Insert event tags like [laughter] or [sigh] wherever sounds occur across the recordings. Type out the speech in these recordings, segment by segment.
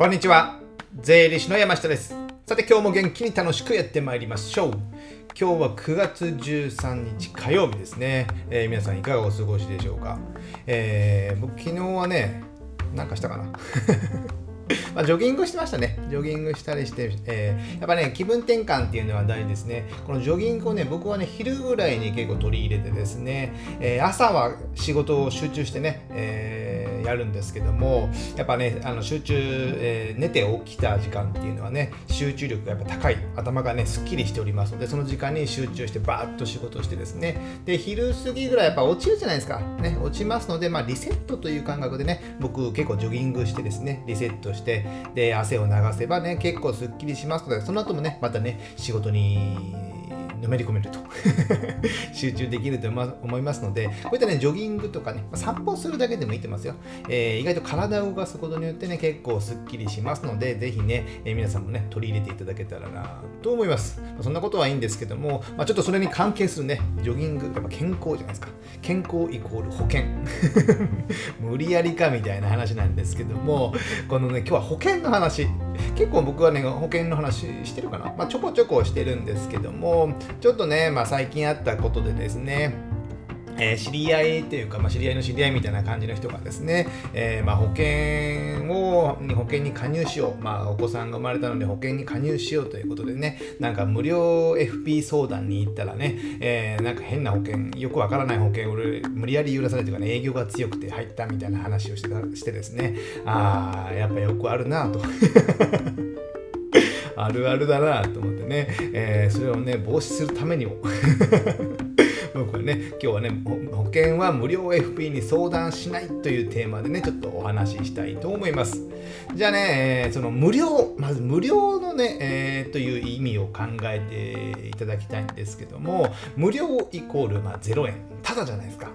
こんにちは。税理士の山下です。さて今日も元気に楽しくやってまいりましょう。今日は9月13日火曜日ですね、えー、皆さんいかがお過ごしでしょうか、えー、僕昨日はね何かしたかな。[laughs] まあ、ジョギングしてましたね。ジョギングしたりして、えー、やっぱね、気分転換っていうのは大事ですね。このジョギングをね、僕はね、昼ぐらいに結構取り入れてですね、えー、朝は仕事を集中してね、えー、やるんですけども、やっぱね、あの集中、え寝て起きた時間っていうのはね、集中力がやっぱ高い、頭がね、すっきりしておりますので、その時間に集中してバーッと仕事してですね、で、昼過ぎぐらいやっぱ落ちるじゃないですか。ね、落ちますので、まあ、リセットという感覚でね、僕結構ジョギングしてですね、リセットして、で、汗を流せばね、結構すっきりしますので、その後もね、またね、仕事にのめり込めると [laughs] 集中できると思いますので、こういったね、ジョギングとかね、散歩するだけでもいいと思いますよ。えー、意外と体を動かすことによってね、結構すっきりしますので、ぜひね、えー、皆さんもね、取り入れていただけたらなと思います。そんなことはいいんですけども、まあ、ちょっとそれに関係するね、ジョギング、やっぱ健康じゃないですか。健康イコール保険。[laughs] 無理やりかみたいな話なんですけども、このね、今日は保険の話。結構僕はね、保険の話してるかな。まあ、ちょこちょこしてるんですけども、ちょっとね、まあ、最近あったことでですね、えー、知り合いというか、まあ、知り合いの知り合いみたいな感じの人がですね、えー、まあ、保険を保険に加入しよう、まあ、お子さんが生まれたので保険に加入しようということでねなんか無料 FP 相談に行ったらね、えー、なんか変な保険よくわからない保険を無理やり許されてかね営業が強くて入ったみたいな話をしてしてですねああやっぱよくあるなと。[laughs] あるあるだなと思ってね、えー、それをね防止するためにも。[laughs] 僕はね今日はね保険は無料 FP に相談しないというテーマでねちょっとお話ししたいと思いますじゃあね、その無料まず無料のね、えー、という意味を考えていただきたいんですけども無料イコール、まあ、0円ただじゃないですか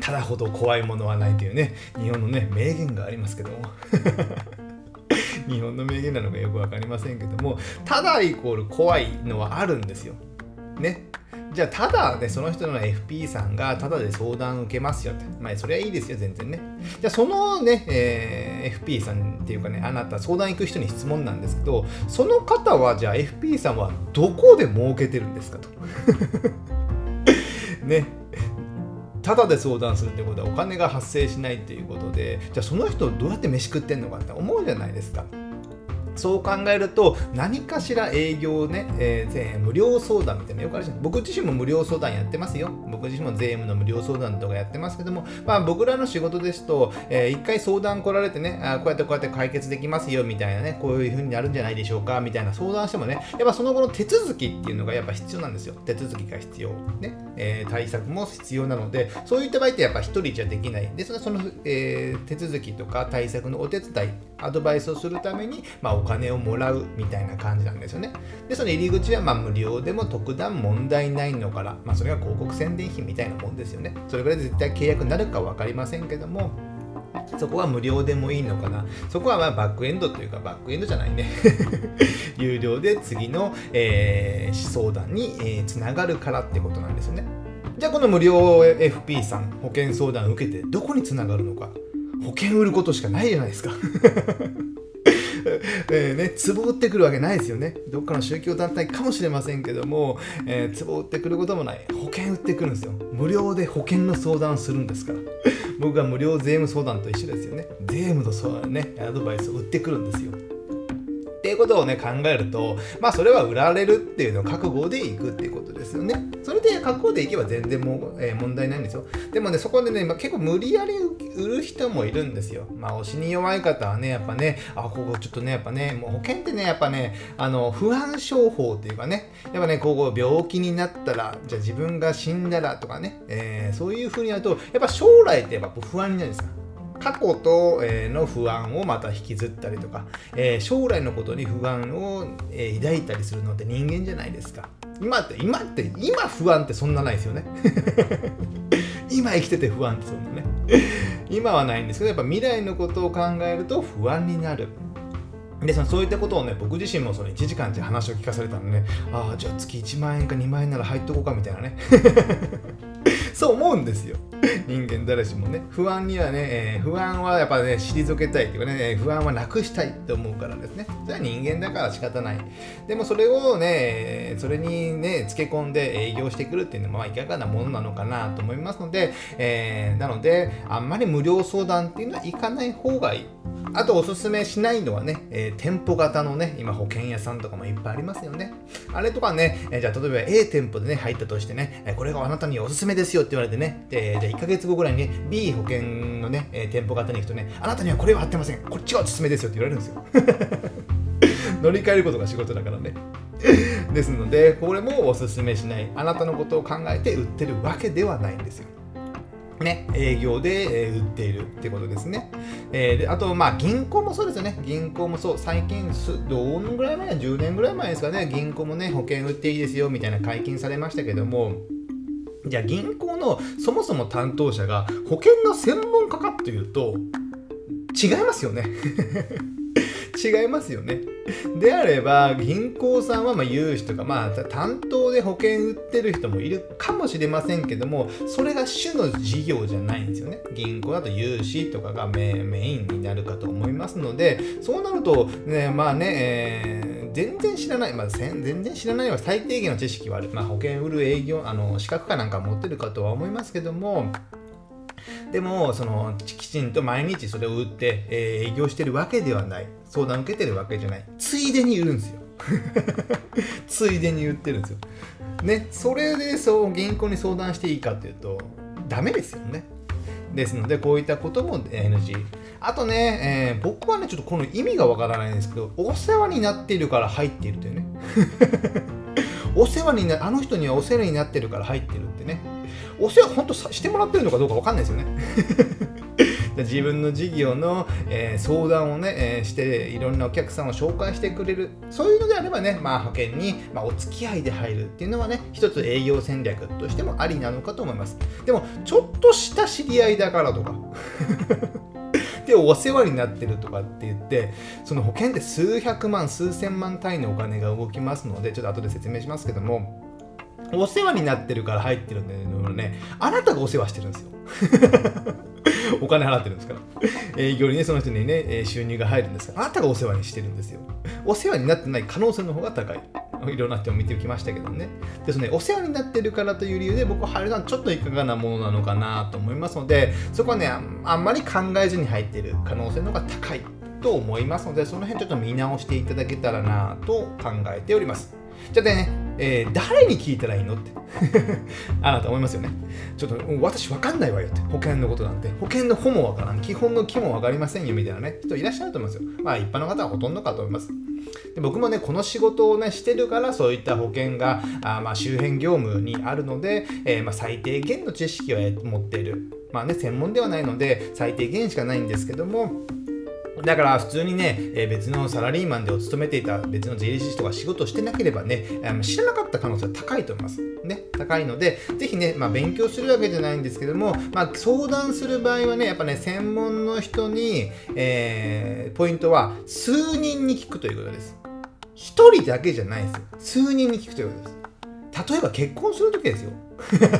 ただほど怖いものはないというね日本のね名言がありますけども [laughs] 日本の名言なのかよく分かりませんけどもただイコール怖いのはあるんですよ。ね。じゃあただねその人の FP さんがただで相談受けますよって。まあそれはいいですよ全然ね。じゃあそのね、えー、FP さんっていうかねあなた相談行く人に質問なんですけどその方はじゃあ FP さんはどこで儲けてるんですかと。[laughs] ね。ただで相談するってことはお金が発生しないっていうことでじゃあその人どうやって飯食ってんのかって思うじゃないですか。そう考えると何かしら営業ね、えー、無料相談みたいなよくあるじゃん。僕自身も無料相談やってますよ。僕自身も税務の無料相談とかやってますけども、まあ、僕らの仕事ですと、えー、回相談来られてねあこうやってこうやって解決できますよみたいなねこういう風になるんじゃないでしょうかみたいな相談してもねやっぱその後の手続きっていうのがやっぱ必要なんですよ。手続きが必要。ね、えー、対策も必要なのでそういった場合ってやっぱ一人じゃできない。でそのその、えー、手続きとか対策のお手伝いアドバイスをするために、まあ、お金金をもらうみたいな感じなんですよね。で、その入り口はま無料でも特段問題ないのから、まあ、それが広告宣伝費みたいなもんですよね。それぐらい絶対契約になるか分かりませんけども、そこは無料でもいいのかな。そこはまあバックエンドというか、バックエンドじゃないね。[laughs] 有料で次の、えー、相談に、えー、つながるからってことなんですよね。じゃあこの無料 FP さん、保険相談受けてどこにつながるのか。保険売ることしかないじゃないですか [laughs] えーね、壺売ってくるわけないですよね。どっかの宗教団体かもしれませんけども、えー、壺売ってくることもない。保険売ってくるんですよ。無料で保険の相談をするんですから。僕は無料税務相談と一緒ですよね。税務の相談ね、アドバイスを売ってくるんですよ。ことをね考えるとまあそれは売られるっていうのを覚悟でいくっていうことですよね。それで覚悟でいけば全然もう、えー、問題ないんですよ。でもねそこでね、まあ、結構無理やり売る人もいるんですよ。まあ押しに弱い方はねやっぱねあここちょっとねやっぱねもう保険ってねやっぱねあの不安症法っていうかねやっぱねここ病気になったらじゃあ自分が死んだらとかね、えー、そういうふうになるとやっぱ将来ってやっぱ不安になるんですよ過去と、えの不安をまた引きずったりとか、え、将来のことに不安を、え抱いたりするのって人間じゃないですか。今って、今って、今不安ってそんなないですよね。[laughs] 今生きてて不安ってそんなね。今はないんですけど、やっぱ未来のことを考えると不安になる。でそのそういったことをね僕自身もその1時間って話を聞かされたのねああじゃあ月1万円か2万円なら入っとこうかみたいなねそう思うんですよ。人間誰しもね、不安にはね、えー、不安はやっぱね、退けたいっていうかね、不安はなくしたいって思うからですね。それは人間だから仕方ない。でもそれをね、それにね、つけ込んで営業してくるっていうのは、まあ、いかがなものなのかなと思いますので、えー、なので、あんまり無料相談っていうのは行かない方がいい。あとおすすめしないのはね、えー、店舗型のね、今保険屋さんとかもいっぱいありますよね。あれとかね、え、じゃあ例えば A 店舗でね、入ったとしてね、これがあなたにおすすめですよってって言われてね、でじゃあ1ヶ月後ぐらいにね、B 保険のね、え店舗型に行くとね、あなたにはこれは合ってません。こっちがおすすめですよって言われるんですよ。[laughs] 乗り換えることが仕事だからね。[laughs] ですので、これもおすすめしない。あなたのことを考えて売ってるわけではないんですよ。ね、営業で、え売っているってことですね。えー、であと、まあ、銀行もそうですよね。銀行もそう。最近、どのぐらい前 ?10 年ぐらい前ですかね。銀行もね、保険売っていいですよ、みたいな解禁されましたけども、じゃあ銀行のそもそも担当者が保険の専門家かっていうと、違いますよね。[laughs] 違いますよね。であれば、銀行さんはま融資とか、まあ、担当で保険売ってる人もいるかもしれませんけども、それが主の事業じゃないんですよね。銀行だと融資とかがメインになるかと思いますので、そうなると、ね、まあね、えー、全然知らない、まあ、全然知らないは最低限の知識はある。まあ、保険売る営業、あの資格かなんか持ってるかとは思いますけども、でもそのきちんと毎日それを売って、えー、営業してるわけではない。相談受けてるわけじゃない。ついでに売るんですよ。[laughs] ついでに売ってるんですよ。ねそれでそう銀行に相談していいかっていうとダメですよね。ですのでこういったことも NG あとね、えー、僕はねちょっとこの意味がわからないんですけどお世話になっているから入っているというね。[laughs] お世話になあの人にはお世話になってるから入ってるってね。お世話本当してもらってるのかどうかわかんないですよね。自分の事業の、えー、相談をね、えー、していろんなお客さんを紹介してくれる。そういうのであればね、まあ、保険に、まあ、お付き合いで入るっていうのはね一つ営業戦略としてもありなのかと思います。でもちょっとした知り合いだからとか。[laughs] でお世話になってるとかって言ってその保険って数百万数千万単位のお金が動きますのでちょっと後で説明しますけどもお世話になってるから入ってるんだけどねあなたがお世話してるんですよ。金払ってるんですから。[laughs] 営業にねその人にね収入が入るんですから。あなたがお世話にしてるんですよ。お世話になってない可能性の方が高い。いろんな人を見てきましたけどね。ですねお世話になってるからという理由で僕は入るのはちょっといかがなものなのかなと思いますのでそこはねあんまり考えずに入ってる可能性の方が高いと思いますのでその辺ちょっと見直していただけたらなと考えております。じゃあねえー、誰に聞いたらいいのって [laughs] あなた思いますよね。ちょっと私わかんないわよって。保険のことなんて。保険の保もわからん。基本の木もわかりませんよみたいなね。人いらっしゃると思いますよ。まあ一般の方はほとんどかと思います。で僕もね、この仕事をね、してるからそういった保険があまあ周辺業務にあるので、えー、まあ最低限の知識は持っている。まあね、専門ではないので最低限しかないんですけども、だから普通にね、えー、別のサラリーマンでお勤めていた別の税理士とか仕事してなければね、知らなかった可能性は高いと思います。ね、高いので、ぜひね、まあ、勉強するわけじゃないんですけども、まあ、相談する場合はね、やっぱね、専門の人に、えー、ポイントは数人に聞くということです。一人だけじゃないですよ。数人に聞くということです。例えば結婚するときですよ。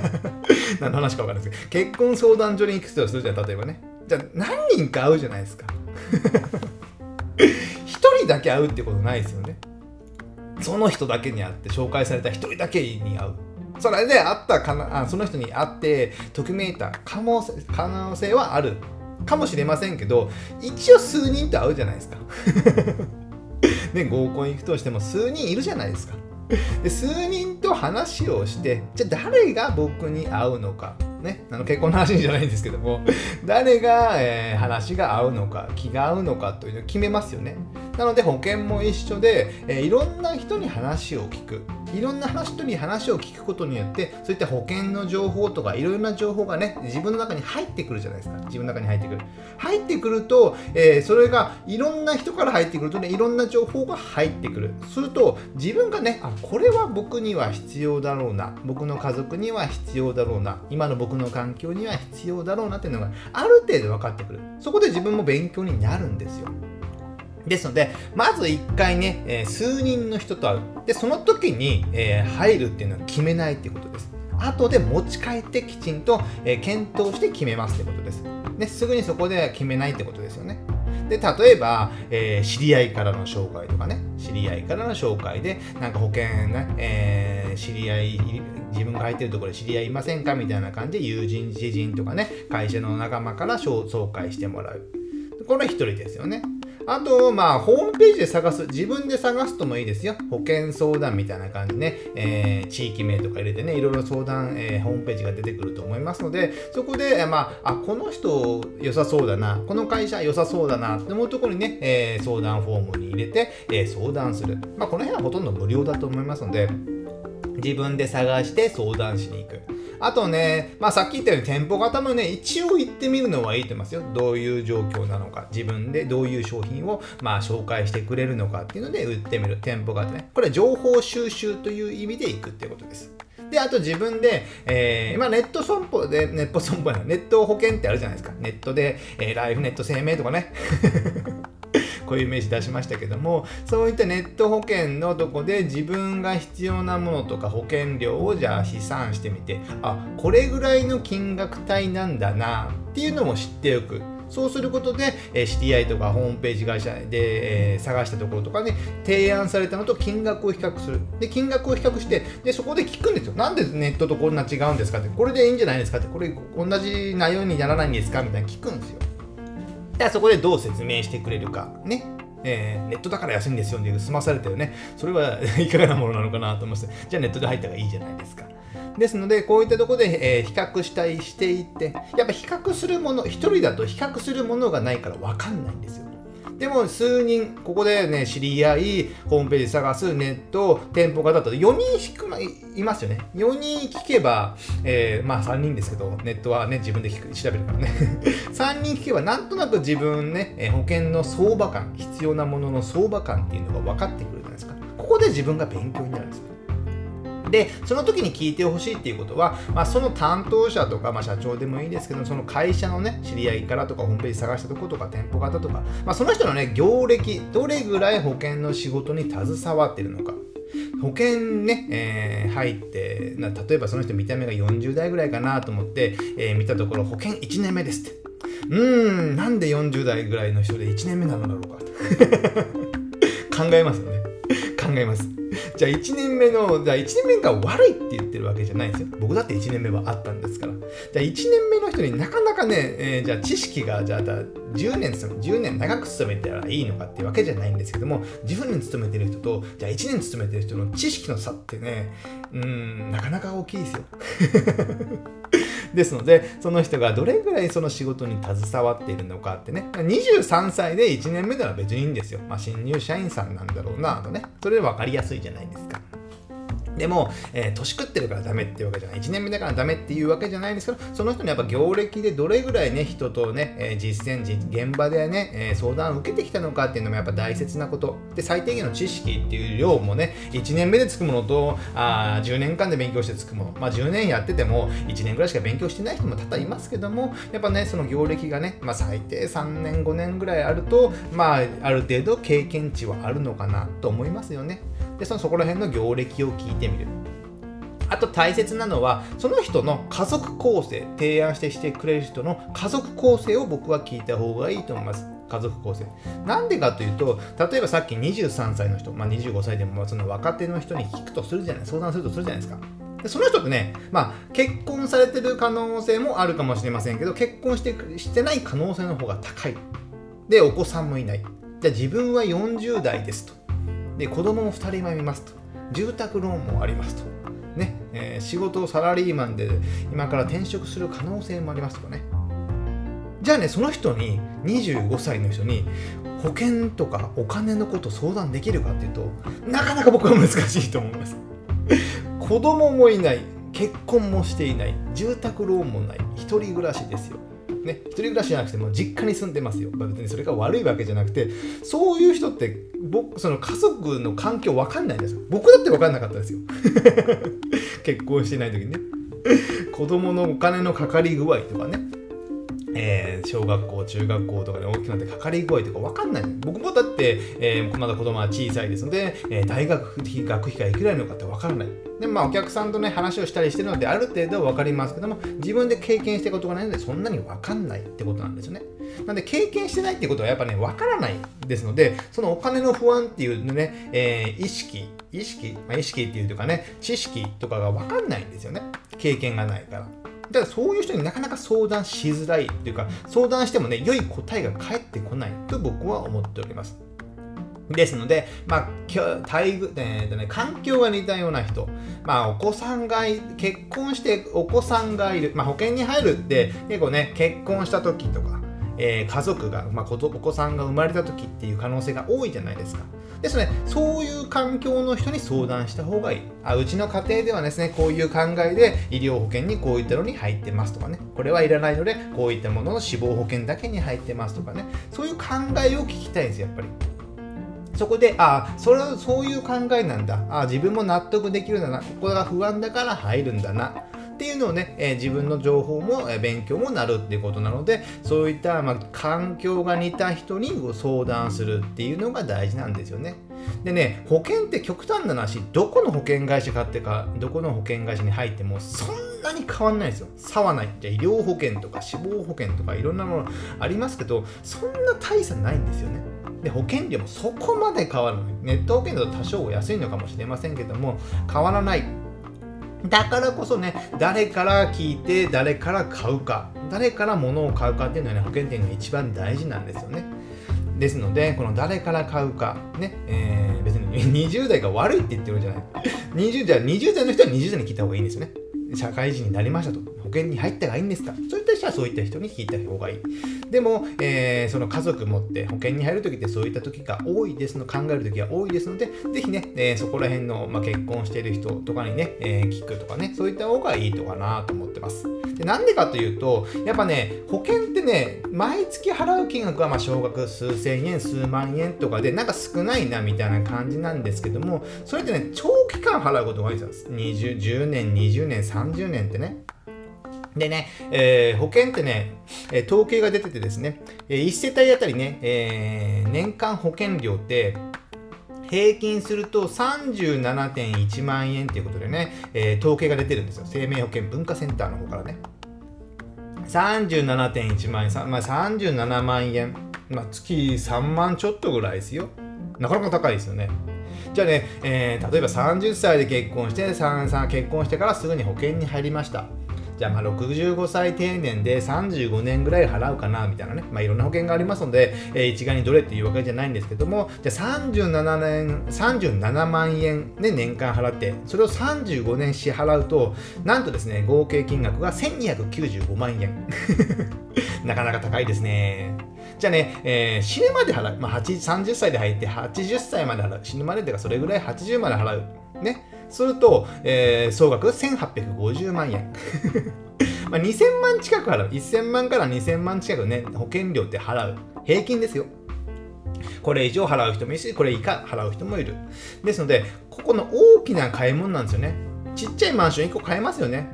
[laughs] 何の話か分かんないですけど、結婚相談所に行くとするじゃん、例えばね。じゃ何人か会うじゃないですか。[laughs] 一人だけ会うってことないですよね。その人だけに会って紹介された一人だけに会う。それで会ったかなあその人に会ってときめいた可能性可能性はあるかもしれませんけど一応数人と会うじゃないですか。[laughs] ね合コン行くとしても数人いるじゃないですか。で数人と話をしてじゃあ誰が僕に会うのか。ね、あの結婚の話じゃないんですけども誰が、えー、話が合うのか気が合うのかというのを決めますよね。なので保険も一緒で、えー、いろんな人に話を聞く。いろんな人に話を聞くことによってそういった保険の情報とかいろいろな情報がね自分の中に入ってくるじゃないですか。自分の中に入ってくる。入ってくると、えー、それがいろんな人から入ってくるとねいろんな情報が入ってくる。すると自分がねあこれは僕には必要だろうな。僕の家族には必要だろうな。今の僕の環境には必要だろうなっていうのがある程度分かってくるそこで自分も勉強になるんですよですので、まず1回ね、えー、数人の人と会う。で、その時に、えー、入るっていうのは決めないっていうことです。後で持ち帰ってきちんと、えー、検討して決めますってことです。ね、すぐにそこでは決めないってことですよね。で例えば、えー、知り合いからの紹介とかね。知り合いからの紹介でなんか保険ね、えー、知り合い自分が入ってるところで知り合いいませんかみたいな感じで友人知人とかね会社の仲間から紹介してもらう。これは1人ですよね。あと、まあ、ホームページで探す、自分で探すともいいですよ。保険相談みたいな感じね、えー、地域名とか入れてね、いろいろ相談、えー、ホームページが出てくると思いますので、そこで、まあ、あ、この人良さそうだな、この会社良さそうだなって思うところにね、えー、相談フォームに入れて、え相談する。まあ、この辺はほとんど無料だと思いますので、自分で探して相談しに行く。あとね、まあ、さっき言ったように店舗型もね、一応行ってみるのはいいと思いますよ。どういう状況なのか、自分でどういう商品をまあ紹介してくれるのかっていうので売ってみる。店舗型ね。これは情報収集という意味で行くっていうことです。で、あと自分で、えー、まあ、ネット損保で、ネット損保ネット保険ってあるじゃないですか。ネットで、えー、ライフネット生命とかね。[laughs] こういう名詞出しましたけどもそういったネット保険のとこで自分が必要なものとか保険料をじゃあ試算してみてあこれぐらいの金額帯なんだなっていうのも知っておくそうすることで、えー、知り合いとかホームページ会社で、えー、探したところとかね、提案されたのと金額を比較する。で、金額を比較して、で、そこで聞くんですよ。なんでネットとこんな違うんですかって、これでいいんじゃないですかって、これ同じ内容にならないんですかみたいな聞くんですよ。じゃあそこでどう説明してくれるか。ね。えー、ネットだから安いんですよって済まされたよね。それは [laughs] いかがなものなのかなと思って、じゃあネットで入った方がいいじゃないですか。ですので、こういったところで、えー、比較したりしていって、やっぱ比較するもの、一人だと比較するものがないから分かんないんですよ。でも数人、ここでね、知り合い、ホームページ探す、ネット、店舗型だと4人しかいますよね。4人聞けば、えー、まあ3人ですけど、ネットはね、自分で聞く調べるからね。[laughs] 3人聞けば、なんとなく自分ねえ、保険の相場感、必要なものの相場感っていうのが分かってくるじゃないですか。ここで自分が勉強になるんですよ。で、その時に聞いてほしいっていうことは、まあ、その担当者とか、まあ、社長でもいいですけど、その会社のね、知り合いからとか、ホームページ探したとことか、店舗型とか、まあ、その人のね、業歴、どれぐらい保険の仕事に携わってるのか。保険ね、えー、入ってな、例えばその人見た目が40代ぐらいかなと思って、えー、見たところ、保険1年目ですって。うーん、なんで40代ぐらいの人で1年目なのだろうか。[laughs] 考えますよね。考えます。じゃあ1年目の、じゃあ1年目が悪いって言ってるわけじゃないんですよ。僕だって1年目はあったんですから。じゃあ1年目の人になかなかね、えー、じゃあ知識が、じゃあ10年、10年長く勤めたらいいのかっていうわけじゃないんですけども、10年勤めてる人と、じゃあ1年勤めてる人の知識の差ってね、うん、なかなか大きいですよ。ですので、その人がどれぐらいその仕事に携わっているのかってね、23歳で1年目なら別にいいんですよ。まあ、新入社員さんなんだろうなとね、それで分かりやすいじゃないですか。でも、えー、年食ってるからダメっていうわけじゃない。1年目だからダメっていうわけじゃないんですけど、その人のやっぱ業歴でどれぐらいね、人とね、えー、実践、現場でね、えー、相談を受けてきたのかっていうのもやっぱ大切なこと。で、最低限の知識っていう量もね、1年目でつくものと、あ10年間で勉強してつくもの。まあ10年やってても、1年ぐらいしか勉強してない人も多々いますけども、やっぱね、その業歴がね、まあ最低3年、5年ぐらいあると、まあある程度経験値はあるのかなと思いますよね。でそのそこら辺の業歴を聞いてみる。あと大切なのはその人の家族構成提案してしてくれる人の家族構成を僕は聞いた方がいいと思います。家族構成。なんでかというと例えばさっき23歳の人、まあ、25歳でもその若手の人に聞くとするじゃない相談するとするじゃないですか。でその人ってね、まあ、結婚されてる可能性もあるかもしれませんけど結婚してしてない可能性の方が高い。でお子さんもいない。じゃあ自分は40代ですと。で子供も2人もいますと。住宅ローンもありますと。ね、えー、仕事をサラリーマンで今から転職する可能性もありますとかね。じゃあねその人に25歳の人に保険とかお金のこと相談できるかっていうとなかなか僕は難しいと思います。子供もいない結婚もしていない住宅ローンもない一人暮らしですよ。ね、一人暮らしじゃなくても実家に住んでますよ。別にそれが悪いわけじゃなくて、そういう人って僕、その家族の環境わかんないんですよ。僕だってわかんなかったですよ。[laughs] 結婚してない時にね。子供のお金のかかり具合とかね。えー、小学校、中学校とかで大きくなってかかり具合とか分かんない。僕もだって、えー、まだ子供は小さいですので、えー、大学費、学費がいくらいのかって分からない。で、まあお客さんとね、話をしたりしてるので、ある程度は分かりますけども、自分で経験したことがないので、そんなに分かんないってことなんですよね。なんで、経験してないってことはやっぱね、分からないですので、そのお金の不安っていうね、えー、意識、意識、まあ、意識っていうかね、知識とかが分かんないんですよね。経験がないから。だからそういう人になかなか相談しづらいというか、相談してもね、良い答えが返ってこないと僕は思っております。ですので、まあ、待遇、えっとね、環境が似たような人、まあ、お子さんが結婚してお子さんがいる、まあ、保険に入るって結構ね、結婚した時とか、えー、家族が、まあ、お子さんが生まれた時っていう可能性が多いじゃないですか。ですね、そういう環境の人に相談した方がいい。あうちの家庭ではですね、こういう考えで医療保険にこういったのに入ってますとかね、これはいらないので、こういったものの死亡保険だけに入ってますとかね、そういう考えを聞きたいんですよ、やっぱり。そこで、ああ、それはそういう考えなんだ。ああ、自分も納得できるんだな。ここが不安だから入るんだな。っていうのをね、えー、自分の情報も、えー、勉強もなるっていうことなのでそういった、まあ、環境が似た人にご相談するっていうのが大事なんですよね。でね保険って極端な話どこの保険会社買ってかどこの保険会社に入ってもそんなに変わんないですよ。差はないじゃ医療保険とか死亡保険とかいろんなものありますけどそんな大差ないんですよね。で保険料もそこまで変わらない。ネット保険だと多少安いのかもしれませんけども変わらない。だからこそね、誰から聞いて、誰から買うか、誰から物を買うかっていうのはね、保険店が一番大事なんですよね。ですので、この誰から買うか、ね、えー、別に20代が悪いって言ってるんじゃない。20代、20代の人は20代に聞いた方がいいんですよね。社会人になりましたと。保険に入った方がいいんですか？そういった人はそういった人に聞いた方がいい。でも、えー、その家族持って保険に入るときってそういった時が多いですの、考えるときが多いですので、ぜひね、えー、そこら辺の、まあ、結婚してる人とかにね、えー、聞くとかね、そういった方がいいとかなと思ってます。でなんでかというと、やっぱね、保険ってね、毎月払う金額はま少額数千円、数万円とかで、なんか少ないなみたいな感じなんですけども、それってね、長期間払うことが多いんですよ。20 10年、20年、30年ってね。でね、えー、保険ってね、え統計が出ててですね、え1世帯あたりね、えー、年間保険料って、平均すると37.1万円ということでね、えー、統計が出てるんですよ。生命保険文化センターの方からね。37.1万円、まあ、37万円、まあ、月3万ちょっとぐらいですよ。なかなか高いですよね。じゃあね、えー、例えば30歳で結婚して、3、3結婚してからすぐに保険に入りました。じゃあまあ65歳定年で35年ぐらい払うかなみたいなね、まあ、いろんな保険がありますので、えー、一概にどれっていうわけじゃないんですけども、じゃあ37年、37万円ね、年間払って、それを35年支払うと、なんとですね、合計金額が1295万円。[laughs] なかなか高いですね。じゃあね、えー、死ぬまで払う。まあ、30歳で入って80歳まで払う。死ぬまでというか、それぐらい80まで払う。ね。すると、えー、総額1850万円。[laughs] まあ2000万近く払う。1000万から2000万近くね、保険料って払う。平均ですよ。これ以上払う人もいるし、これ以下払う人もいる。ですので、ここの大きな買い物なんですよね。ちっちゃいマンション1個買えますよね。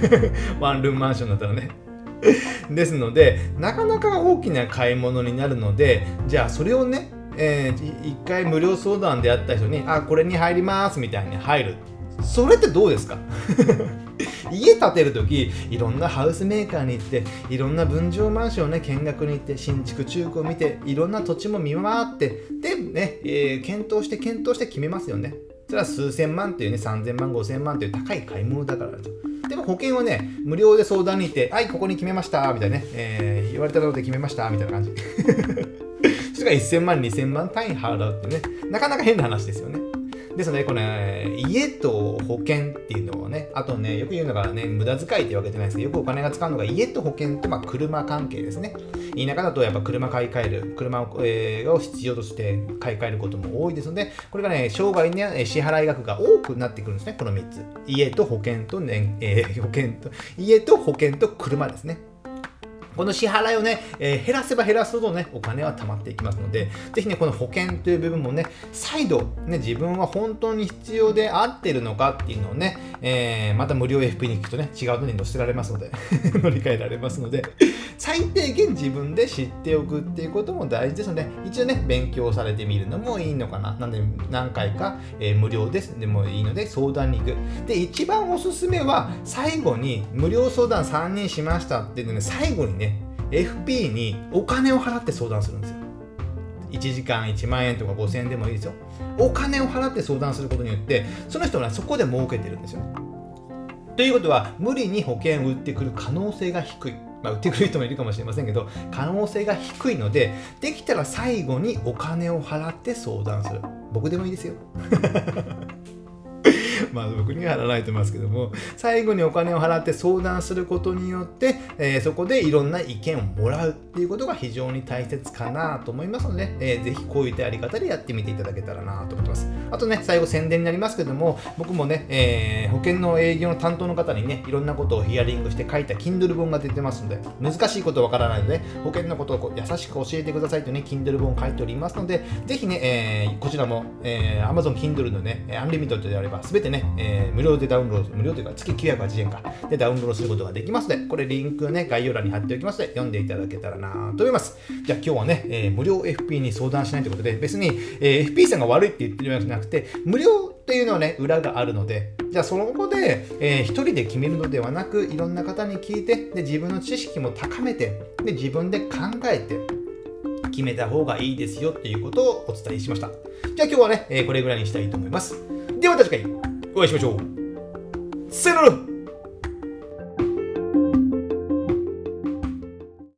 [laughs] ワンルームマンションだったらね。ですので、なかなか大きな買い物になるので、じゃあそれをね、えー、一回無料相談であった人に、あ、これに入りますみたいに入る。それってどうですか？[laughs] 家建てるとき、いろんなハウスメーカーに行って、いろんな分譲マンションをね、見学に行って、新築中古を見て、いろんな土地も見回って、で、ね、えー、検討して検討して決めますよね。それは数千万というね、3000万、5000万という高い買い物だからでも保険はね、無料で相談に行って、はい、ここに決めました、みたいなね、えー、言われたので決めました、みたいな感じ。それが1000万、2000万単位払うってね、なかなか変な話ですよね。ですので、これ、家と保険っていうのをね、あとね、よく言うのがね、無駄遣いってわけじゃないですけど、よくお金が使うのが家と保険とまあ車関係ですね。田舎だとやっぱ車買い替える、車を,、えー、を必要として買い替えることも多いですので、これがね、生涯に支払い額が多くなってくるんですね、この3つ。家と保険と、ねえー、保険と、家と保険と車ですね。この支払いをね、えー、減らせば減らすほどね、お金は貯まっていきますので、ぜひね、この保険という部分もね、再度、ね、自分は本当に必要で合ってるのかっていうのをね、えー、また無料 FP に行くとね、違うのに載せられますので [laughs] 乗り換えられますので、最低限自分で知っておくっていうことも大事ですので、一応ね、勉強されてみるのもいいのかな。なんで、何回か、えー、無料です。でもいいので、相談に行く。で、一番おすすめは、最後に無料相談3人しましたっていうのね、最後にね、FP にお金を払って相談するんですよ。1時間1万円とか5000円でもいいですよ。お金を払って相談することによって、その人はそこで儲けてるんですよ。ということは、無理に保険を売ってくる可能性が低い。まあ、売ってくる人もいるかもしれませんけど、可能性が低いので、できたら最後にお金を払って相談する。僕でもいいですよ。[laughs] まあ僕には払わないと思いますけども、最後にお金を払って相談することによって、えー、そこでいろんな意見をもらうっていうことが非常に大切かなと思いますので、えー、ぜひこういったやり方でやってみていただけたらなと思ってます。あとね、最後宣伝になりますけども、僕もね、えー、保険の営業の担当の方にね、いろんなことをヒアリングして書いた Kindle 本が出てますので、難しいことわからないので、保険のことを優しく教えてくださいとね、Kindle 本を書いておりますので、ぜひね、えー、こちらも、えー、Amazon Kindle のね、アンリミットであれば、すべてね、えー、無料でダウンロード、無料というか月980円か、でダウンロードすることができますので、これリンクね、概要欄に貼っておきますので、読んでいただけたらなと思います。じゃあ今日はね、えー、無料 FP に相談しないということで、別に、えー、FP さんが悪いって言ってるわけじゃなくて、無料っていうのはね、裏があるので、じゃあその後で、えー、一人で決めるのではなく、いろんな方に聞いて、で自分の知識も高めて、で自分で考えて、決めた方がいいですよっていうことをお伝えしました。じゃあ今日はね、えー、これぐらいにしたいと思います。ではまた次回お会いしましょう。さよなら